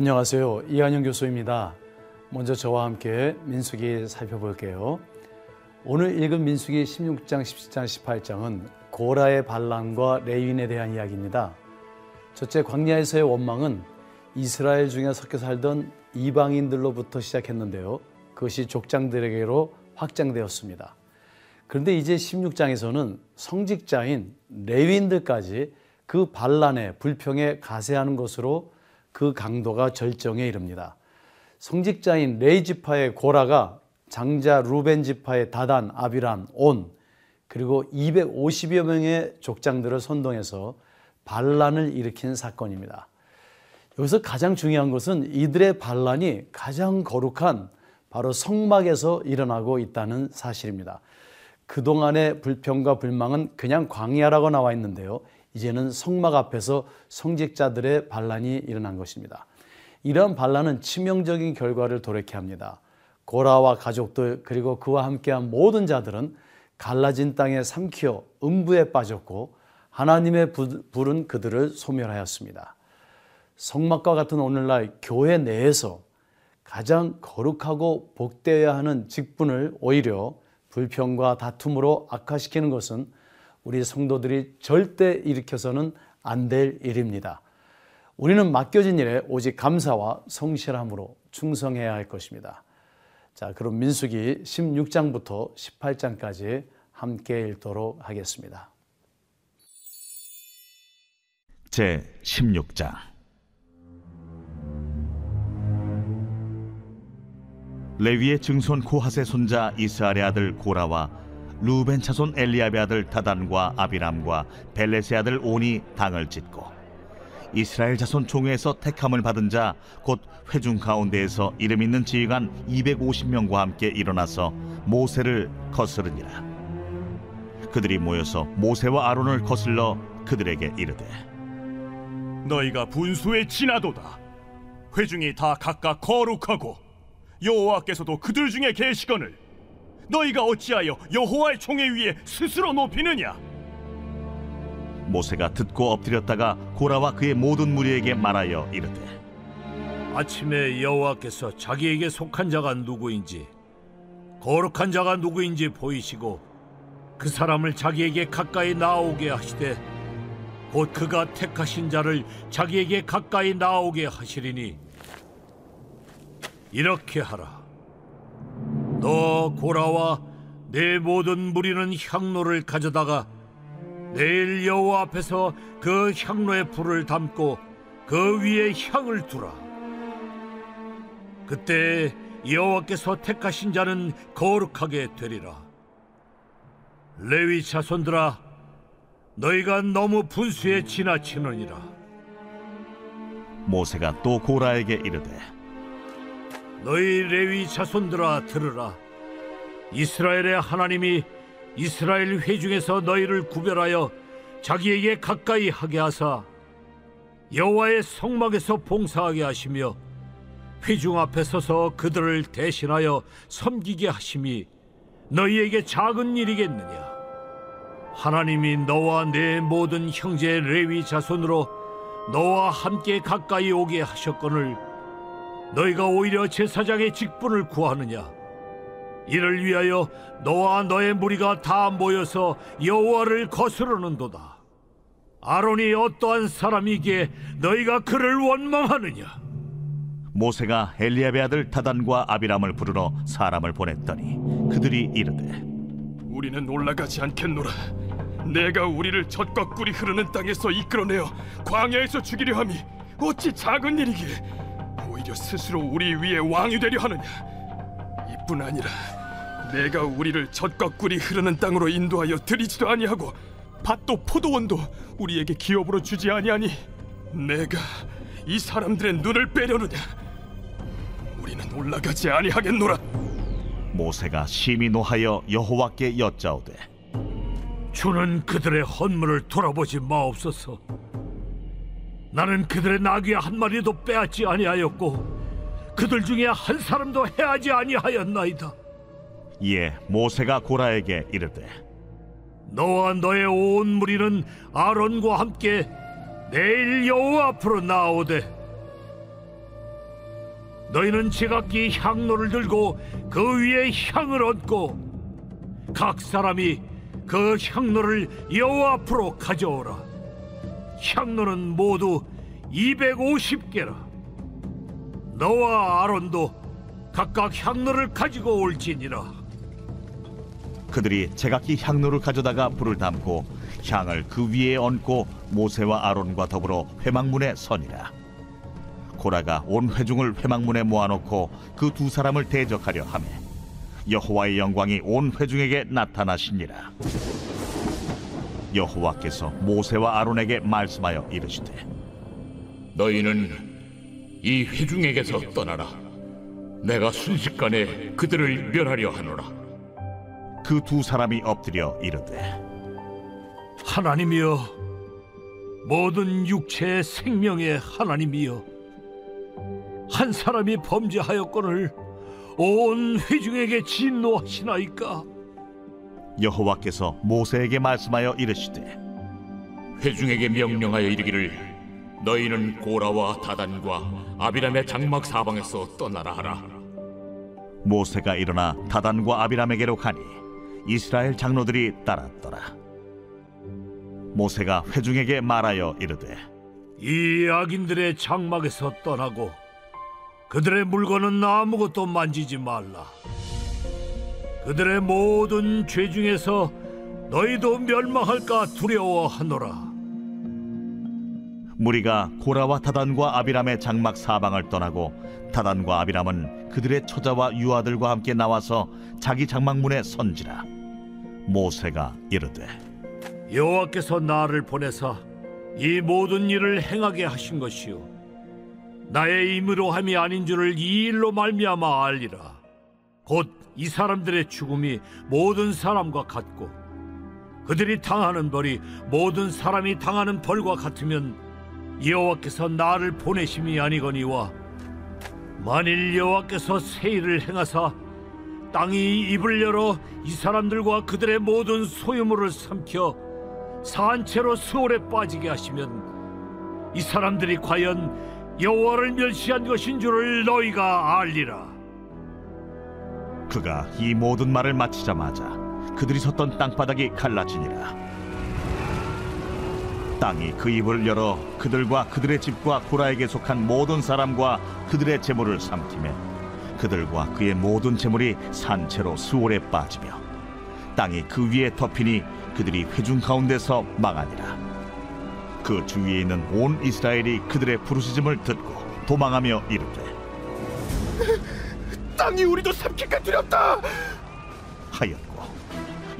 안녕하세요. 이한영 교수입니다. 먼저 저와 함께 민수기 살펴볼게요. 오늘 읽은 민수기 16장, 17장, 18장은 고라의 반란과 레윈에 대한 이야기입니다. 첫째 광야에서의 원망은 이스라엘 중에 섞여 살던 이방인들로부터 시작했는데요. 그것이 족장들에게로 확장되었습니다. 그런데 이제 16장에서는 성직자인 레윈들까지 그 반란에 불평에 가세하는 것으로 그 강도가 절정에 이릅니다. 성직자인 레이 지파의 고라가 장자 루벤 지파의 다단, 아비람, 온 그리고 250여 명의 족장들을 선동해서 반란을 일으킨 사건입니다. 여기서 가장 중요한 것은 이들의 반란이 가장 거룩한 바로 성막에서 일어나고 있다는 사실입니다. 그동안의 불평과 불망은 그냥 광야라고 나와 있는데요. 이제는 성막 앞에서 성직자들의 반란이 일어난 것입니다. 이러한 반란은 치명적인 결과를 돌이켜 합니다. 고라와 가족들 그리고 그와 함께한 모든 자들은 갈라진 땅에 삼키어 음부에 빠졌고 하나님의 불은 그들을 소멸하였습니다. 성막과 같은 오늘날 교회 내에서 가장 거룩하고 복되어야 하는 직분을 오히려 불평과 다툼으로 악화시키는 것은 우리 성도들이 절대 일으켜서는 안 될 일입니다. 우리는 맡겨진 일에 오직 감사와 성실함으로 충성해야 할 것입니다. 자, 그럼 민수기 16장부터 18장까지 함께 읽도록 하겠습니다. 제 16장 레위의 증손 고하세 손자 이스라엘의 아들 고라와 루벤 차손 엘리압의 아들 다단과 아비람과 벨레세 아들 온이 당을 짓고 이스라엘 자손 총회에서 택함을 받은 자 곧 회중 가운데에서 이름 있는 지휘관 250명과 함께 일어나서 모세를 거스르니라. 그들이 모여서 모세와 아론을 거슬러 그들에게 이르되 너희가 분수에 지나도다. 회중이 다 각각 거룩하고 여호와께서도 그들 중에 계시거늘 너희가 어찌하여 여호와의 총회 위에 스스로 높이느냐? 모세가 듣고 엎드렸다가 고라와 그의 모든 무리에게 말하여 이르되 아침에 여호와께서 자기에게 속한 자가 누구인지 거룩한 자가 누구인지 보이시고 그 사람을 자기에게 가까이 나오게 하시되 곧 그가 택하신 자를 자기에게 가까이 나오게 하시리니 이렇게 하라 너 고라와 내 모든 무리는 향로를 가져다가 내일 여호와 앞에서 그 향로에 불을 담고 그 위에 향을 두라. 그때 여호와께서 택하신 자는 거룩하게 되리라. 레위 자손들아, 너희가 너무 분수에 지나치느니라. 모세가 또 고라에게 이르되 너희 레위 자손들아 들으라. 이스라엘의 하나님이 이스라엘 회중에서 너희를 구별하여 자기에게 가까이 하게 하사 여호와의 성막에서 봉사하게 하시며 회중 앞에 서서 그들을 대신하여 섬기게 하심이 너희에게 작은 일이겠느냐? 하나님이 너와 내 모든 형제 레위 자손으로 너와 함께 가까이 오게 하셨거늘 너희가 오히려 제사장의 직분을 구하느냐? 이를 위하여 너와 너의 무리가 다 모여서 여호와를 거스르는도다. 아론이 어떠한 사람이기에 너희가 그를 원망하느냐? 모세가 엘리압의 아들 다단과 아비람을 부르러 사람을 보냈더니 그들이 이르되 우리는 올라가지 않겠노라. 내가 우리를 젖과 꿀이 흐르는 땅에서 이끌어내어 광야에서 죽이려 함이 어찌 작은 일이기에 오히려 스스로 우리 위에 왕이 되려 하느냐? 이뿐 아니라 내가 우리를 젖과 꿀이 흐르는 땅으로 인도하여 들이지도 아니하고 밭도 포도원도 우리에게 기업으로 주지 아니하니 내가 이 사람들의 눈을 빼려느냐? 우리는 올라가지 아니하겠노라. 모세가 심히 노하여 여호와께 여짜오되 주는 그들의 헌물을 돌아보지 마옵소서 나는 그들의 나귀 한 마리도 빼앗지 아니하였고 그들 중에 한 사람도 해하지 아니하였나이다. 이에 모세가 고라에게 이르되 너와 너의 온 무리는 아론과 함께 내일 여호와 앞으로 나오되 너희는 제각기 향로를 들고 그 위에 향을 얹고 각 사람이 그 향로를 여호와 앞으로 가져오라. 향로는 모두 250개라. 너와 아론도 각각 향로를 가지고 올지니라. 그들이 제각기 향로를 가져다가 불을 담고 향을 그 위에 얹고 모세와 아론과 더불어 회막문에 서니라. 고라가 온 회중을 회막문에 모아놓고 그 두 사람을 대적하려 하매 여호와의 영광이 온 회중에게 나타나시니라. 여호와께서 모세와 아론에게 말씀하여 이르시되 너희는 이 회중에게서 떠나라. 내가 순식간에 그들을 멸하려 하노라. 그 두 사람이 엎드려 이르되 하나님이여 모든 육체의 생명의 하나님이여 한 사람이 범죄하였거늘 온 회중에게 진노하시나이까 여호와께서 모세에게 말씀하여 이르시되 회중에게 명령하여 이르기를 너희는 고라와 다단과 아비람의 장막 사방에서 떠나라 하라. 모세가 일어나 다단과 아비람에게로 가니 이스라엘 장로들이 따랐더라. 모세가 회중에게 말하여 이르되 이 악인들의 장막에서 떠나고 그들의 물건은 아무것도 만지지 말라 그들의 모든 죄 중에서 너희도 멸망할까 두려워하노라. 무리가 고라와 다단과 아비람의 장막 사방을 떠나고 다단과 아비람은 그들의 처자와 유아들과 함께 나와서 자기 장막문에 선지라. 모세가 이르되 여호와께서 나를 보내사 이 모든 일을 행하게 하신 것이요. 나의 임으로 함이 아닌 줄을 이 일로 말미암아 알리라. 곧 이 사람들의 죽음이 모든 사람과 같고 그들이 당하는 벌이 모든 사람이 당하는 벌과 같으면 여호와께서 나를 보내심이 아니거니와 만일 여호와께서 새 일을 행하사 땅이 입을 열어 이 사람들과 그들의 모든 소유물을 삼켜 산채로 수월에 빠지게 하시면 이 사람들이 과연 여호와를 멸시한 것인 줄을 너희가 알리라. 그가 이 모든 말을 마치자마자 그들이 섰던 땅바닥이 갈라지니라. 땅이 그 입을 열어 그들과 그들의 집과 고라에게 속한 모든 사람과 그들의 재물을 삼키매 그들과 그의 모든 재물이 산채로 수월에 빠지며 땅이 그 위에 덮이니 그들이 회중 가운데서 망하니라. 그 주위에 있는 온 이스라엘이 그들의 부르짖음을 듣고 도망하며 이르되 땅이 우리도 삼킬까 두렵다. 하였고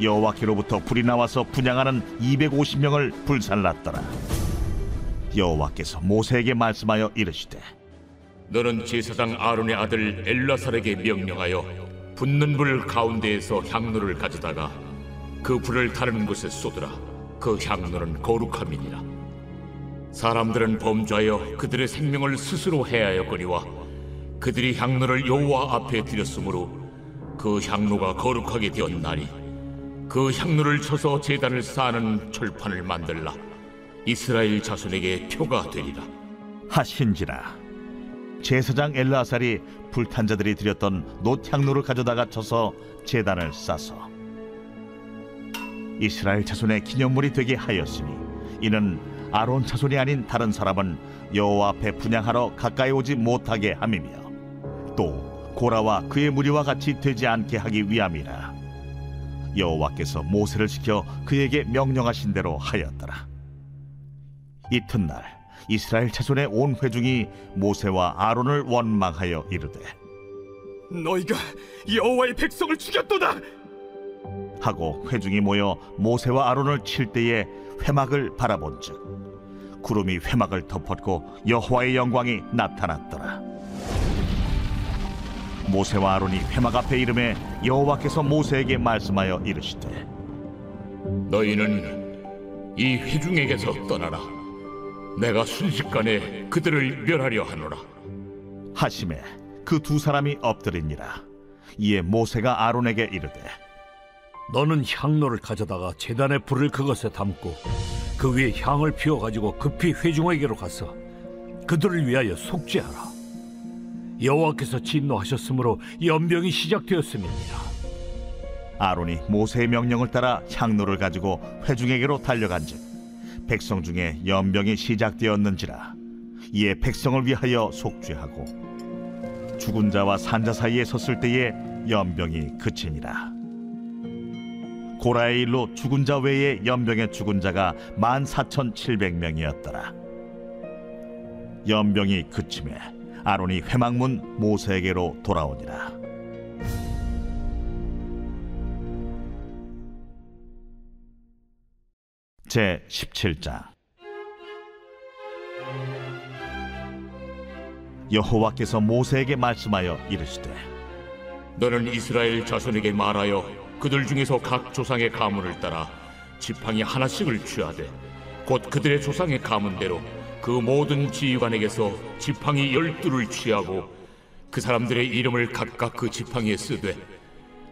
여호와께로부터 불이 나와서 분양하는 250명을 불살랐더라. 여호와께서 모세에게 말씀하여 이르시되 너는 제사장 아론의 아들 엘라살에게 명령하여 붙는 불 가운데에서 향로를 가져다가 그 불을 다른 곳에 쏟으라. 그 향로는 거룩함이니라. 사람들은 범죄하여 그들의 생명을 스스로 해하였거니와 그들이 향로를 여호와 앞에 드렸으므로 그 향로가 거룩하게 되었나니 그 향로를 쳐서 제단을 쌓는 철판을 만들라. 이스라엘 자손에게 표가 되리라. 하신지라 제사장 엘라살이 불탄 자들이 드렸던 놋향로를 가져다가 쳐서 제단을 싸서 이스라엘 자손의 기념물이 되게 하였으니 이는 아론 자손이 아닌 다른 사람은 여호와 앞에 분양하러 가까이 오지 못하게 함이며 또 고라와 그의 무리와 같이 되지 않게 하기 위함이라 여호와께서 모세를 시켜 그에게 명령하신 대로 하였더라 이튿날 이스라엘 자손의 온 회중이 모세와 아론을 원망하여 이르되 너희가 여호와의 백성을 죽였도다. 하고 회중이 모여 모세와 아론을 칠 때에 회막을 바라본즉 구름이 회막을 덮었고 여호와의 영광이 나타났더라. 모세와 아론이 회막 앞에 이름에 여호와께서 모세에게 말씀하여 이르시되 너희는 이 회중에게서 떠나라. 내가 순식간에 그들을 멸하려 하노라. 하심에 그 두 사람이 엎드리니라. 이에 모세가 아론에게 이르되 너는 향로를 가져다가 제단에 불을 그것에 담고 그 위에 향을 피워 가지고 급히 회중에게로 가서 그들을 위하여 속죄하라. 여호와께서 진노하셨으므로 연병이 시작되었음이니라. 아론이 모세의 명령을 따라 향로를 가지고 회중에게로 달려간즉 백성 중에 연병이 시작되었는지라 이에 백성을 위하여 속죄하고 죽은 자와 산자 사이에 섰을 때에 연병이 그치니라 고라의 일로 죽은 자 외에 연병에 죽은 자가 만 사천 칠백 명이었더라 연병이 그침에 아론이 회막문 모세에게로 돌아오니라. 제 17장 여호와께서 모세에게 말씀하여 이르시되 너는 이스라엘 자손에게 말하여 그들 중에서 각 조상의 가문을 따라 지팡이 하나씩을 취하되 곧 그들의 조상의 가문대로 그 모든 지휘관에게서 지팡이 열두를 취하고 그 사람들의 이름을 각각 그 지팡이에 쓰되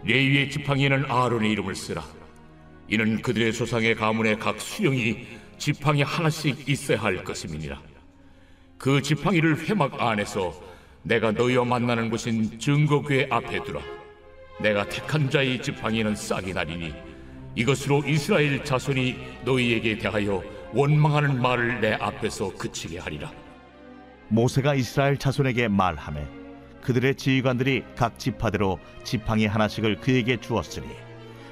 레위의 지팡이에는 아론의 이름을 쓰라 이는 그들의 조상의 가문의 각 수령이 지팡이 하나씩 있어야 할 것임이니라 그 지팡이를 회막 안에서 내가 너희와 만나는 곳인 증거궤 앞에 두라. 내가 택한 자의 지팡이는 싹이 나리니 이것으로 이스라엘 자손이 너희에게 대하여 원망하는 말을 내 앞에서 그치게 하리라. 모세가 이스라엘 자손에게 말하매 그들의 지휘관들이 각 지파대로 지팡이 하나씩을 그에게 주었으니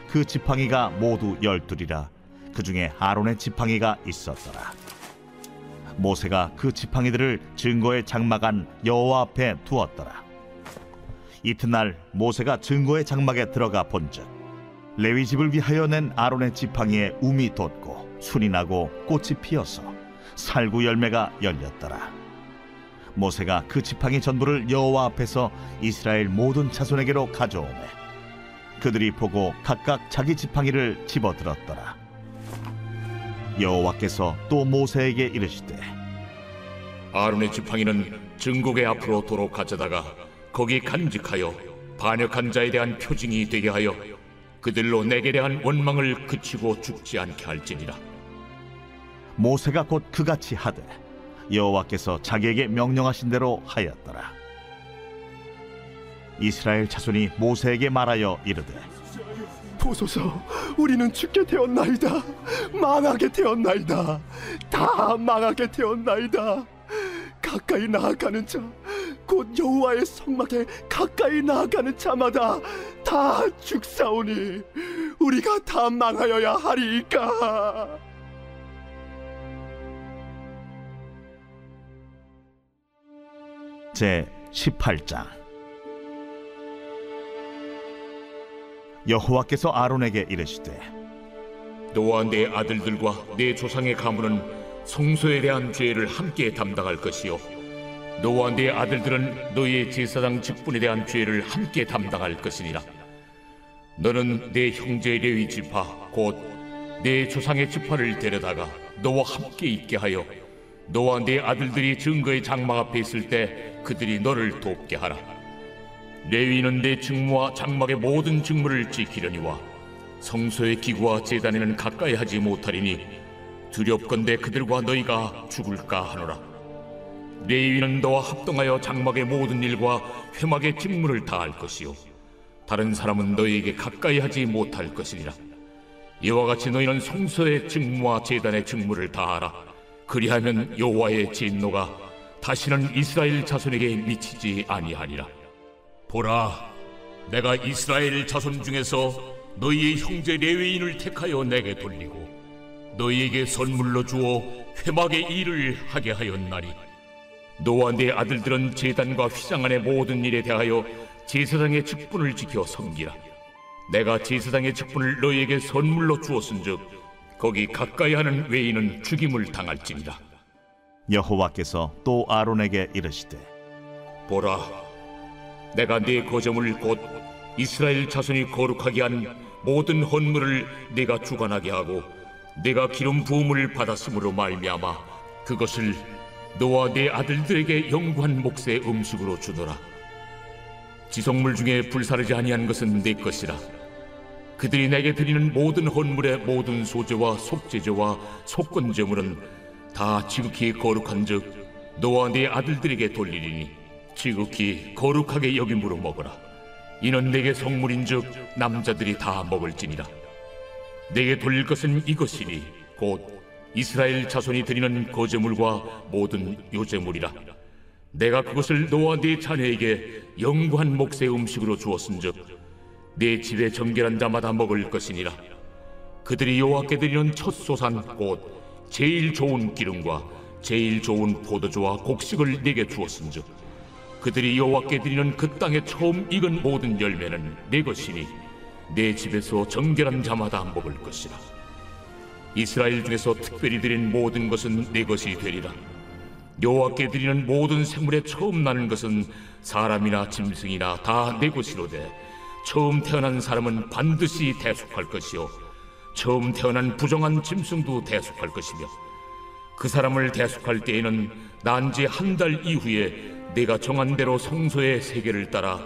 그 지팡이가 모두 열둘이라. 그 중에 아론의 지팡이가 있었더라. 모세가 그 지팡이들을 증거의 장막안 여호와 앞에 두었더라. 이튿날 모세가 증거의 장막에 들어가 본즉 레위 집을 위하여 낸 아론의 지팡이에 움이 돋고 순이 나고 꽃이 피어서 살구 열매가 열렸더라. 모세가 그 지팡이 전부를 여호와 앞에서 이스라엘 모든 자손에게로 가져오매 그들이 보고 각각 자기 지팡이를 집어들었더라. 여호와께서 또 모세에게 이르시되 아론의 지팡이는 증거궤 앞으로 도로 가져다가 거기 간직하여 반역한 자에 대한 표징이 되게 하여 그들로 내게 대한 원망을 그치고 죽지 않게 할지니라. 모세가 곧 그같이 하되 여호와께서 자기에게 명령하신 대로 하였더라. 이스라엘 자손이 모세에게 말하여 이르되 보소서 우리는 죽게 되었나이다. 망하게 되었나이다. 다 망하게 되었나이다. 가까이 나아가는 자 곧 여호와의 성막에 가까이 나아가는 자마다 다 죽사오니 우리가 다 망하여야 하리이까. 제 18장 여호와께서 아론에게 이르시되 너와 내 아들들과 내 조상의 가문은 성소에 대한 죄를 함께 담당할 것이요. 너와 내 아들들은 너희의 제사장 직분에 대한 죄를 함께 담당할 것이니라 너는 내 형제 레위 지파 곧 내 조상의 지파를 데려다가 너와 함께 있게 하여 너와 내 아들들이 증거의 장막 앞에 있을 때 그들이 너를 돕게 하라. 레위는 내 직무와 장막의 모든 직무를 지키려니와 성소의 기구와 제단에는 가까이 하지 못하리니 두렵건대 그들과 너희가 죽을까 하노라. 레위는 너와 합동하여 장막의 모든 일과 회막의 직무를 다할 것이요 다른 사람은 너희에게 가까이 하지 못할 것이니라. 이와 같이 너희는 성소의 직무와 제단의 직무를 다하라. 그리하면 여호와의 진노가 다시는 이스라엘 자손에게 미치지 아니하리라. 보라, 내가 이스라엘 자손 중에서 너희의 형제 레위인을 택하여 내게 돌리고 너희에게 선물로 주어 회막의 일을 하게 하였나니. 너와 내 아들들은 제단과 휘장 안의 모든 일에 대하여 제사장의 직분을 지켜 섬기라. 내가 제사장의 직분을 너희에게 선물로 주었은즉 거기 가까이 하는 외인은 죽임을 당할지니라. 여호와께서 또 아론에게 이르시되 보라, 내가 네 거점을 곧 이스라엘 자손이 거룩하게 한 모든 헌물을 네가 주관하게 하고 네가 기름 부음을 받았으므로 말미암아 그것을 너와 네 아들들에게 영구한 몫의 음식으로 주노라. 지성물 중에 불사르지 아니한 것은 네 것이라. 그들이 내게 드리는 모든 헌물의 모든 소재와 속죄제와 속건제물은 다 지극히 거룩한즉 너와 네 아들들에게 돌리리니 지극히 거룩하게 여김으로 먹어라. 이는 내게 성물인즉 남자들이 다 먹을지니라. 내게 돌릴 것은 이것이니 곧 이스라엘 자손이 드리는 거제물과 모든 요제물이라. 내가 그것을 너와 네 자녀에게 영구한 몫의 음식으로 주었은즉 네 집에 정결한 자마다 먹을 것이니라. 그들이 여호와께 드리는 첫 소산 곧 제일 좋은 기름과 제일 좋은 포도주와 곡식을 내게 주었은즉 그들이 여호와께 드리는 그 땅에 처음 익은 모든 열매는 내 것이니 내 집에서 정결한 자마다 먹을 것이라 이스라엘 중에서 특별히 드린 모든 것은 내 것이 되리라 여호와께 드리는 모든 생물에 처음 나는 것은 사람이나 짐승이나 다 내 것이로되 처음 태어난 사람은 반드시 대속할 것이요 처음 태어난 부정한 짐승도 대속할 것이며 그 사람을 대속할 때에는 난지 한 달 이후에 내가 정한 대로 성소의 세계를 따라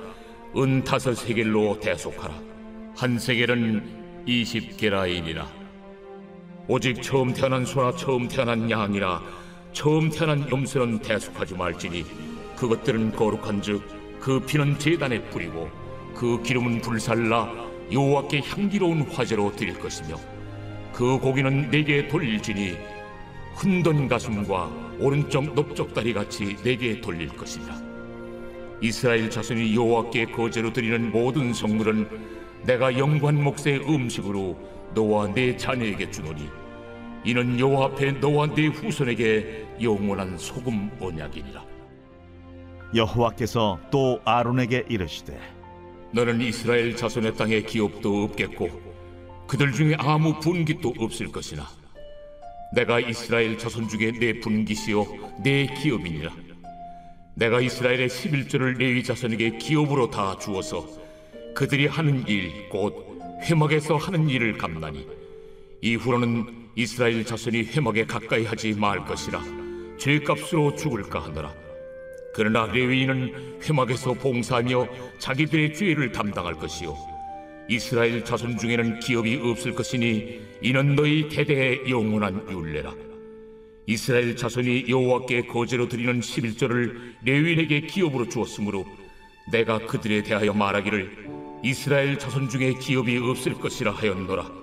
은 다섯 세겔로 대속하라. 한 세겔은 이십 게라인이라. 오직 처음 태어난 소나 처음 태어난 양이나 처음 태어난 염소는 대속하지 말지니 그것들은 거룩한즉 그 피는 제단에 뿌리고 그 기름은 불살라 여호와께 향기로운 화제로 드릴 것이며 그 고기는 내게 돌릴지니 흔든 가슴과 오른쪽 넓적다리 같이 내게 돌릴 것이라. 이스라엘 자손이 여호와께 거제로 드리는 모든 성물은 내가 영관 목새의 음식으로 너와 네 자녀에게 주노니 이는 여호와 앞에 너와 네 후손에게 영원한 소금 언약이니라. 여호와께서 또 아론에게 이르시되 너는 이스라엘 자손의 땅에 기업도 없겠고 그들 중에 아무 분깃도 없을 것이나 내가 이스라엘 자손 중에 내 분깃이요 내 기업이니라. 내가 이스라엘의 11조를 레위 자손에게 기업으로 다 주어서 그들이 하는 일 곧 회막에서 하는 일을 감나니 이후로는 이스라엘 자손이 회막에 가까이 하지 말 것이라 죄값으로 죽을까 하노라. 그러나 레위인은 회막에서 봉사하며 자기들의 죄를 담당할 것이요. 이스라엘 자손 중에는 기업이 없을 것이니 이는 너희 대대의 영원한 율례라. 이스라엘 자손이 여호와께 거제로 드리는 11조를 레위인에게 기업으로 주었으므로 내가 그들에 대하여 말하기를 이스라엘 자손 중에 기업이 없을 것이라 하였노라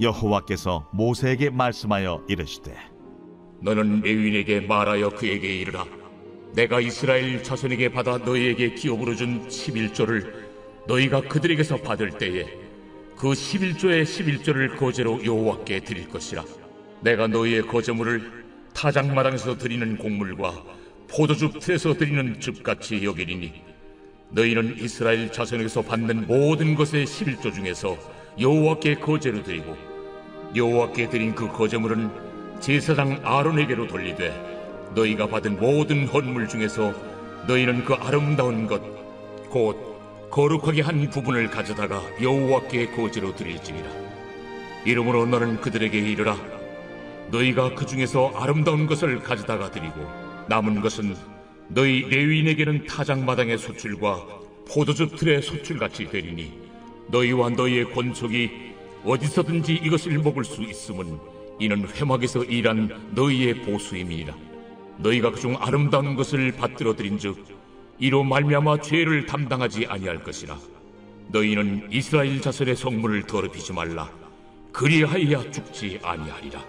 여호와께서 모세에게 말씀하여 이르시되 너는 레위인에게 말하여 그에게 이르라. 내가 이스라엘 자손에게 받아 너희에게 기업으로 준 11조를 너희가 그들에게서 받을 때에 그 11조의 11조를 거제로 여호와께 드릴 것이라. 내가 너희의 거제물을 타작마당에서 드리는 곡물과 포도즙 틀에서 드리는 즙같이 여기리니 너희는 이스라엘 자손에게서 받는 모든 것의 11조 중에서 여호와께 거제로 드리고 여호와께 드린 그 거제물은 제사장 아론에게로 돌리되 너희가 받은 모든 헌물 중에서 너희는 그 아름다운 것 곧 거룩하게 한 부분을 가져다가 여호와께 거제로 드릴지니라. 이러므로 너는 그들에게 이르라. 너희가 그 중에서 아름다운 것을 가져다가 드리고 남은 것은 너희 레위인에게는 타작마당의 소출과 포도주 틀의 소출같이 되리니 너희와 너희의 권속이 어디서든지 이것을 먹을 수 있음은 이는 회막에서 일한 너희의 보수임이니라. 너희가 그중 아름다운 것을 받들어 드린즉 이로 말미암아 죄를 담당하지 아니할 것이라. 너희는 이스라엘 자손의 성물을 더럽히지 말라. 그리하여야 죽지 아니하리라.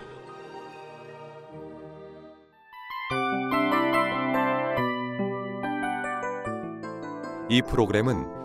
이 프로그램은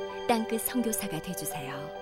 땅끝 성교사가 되주세요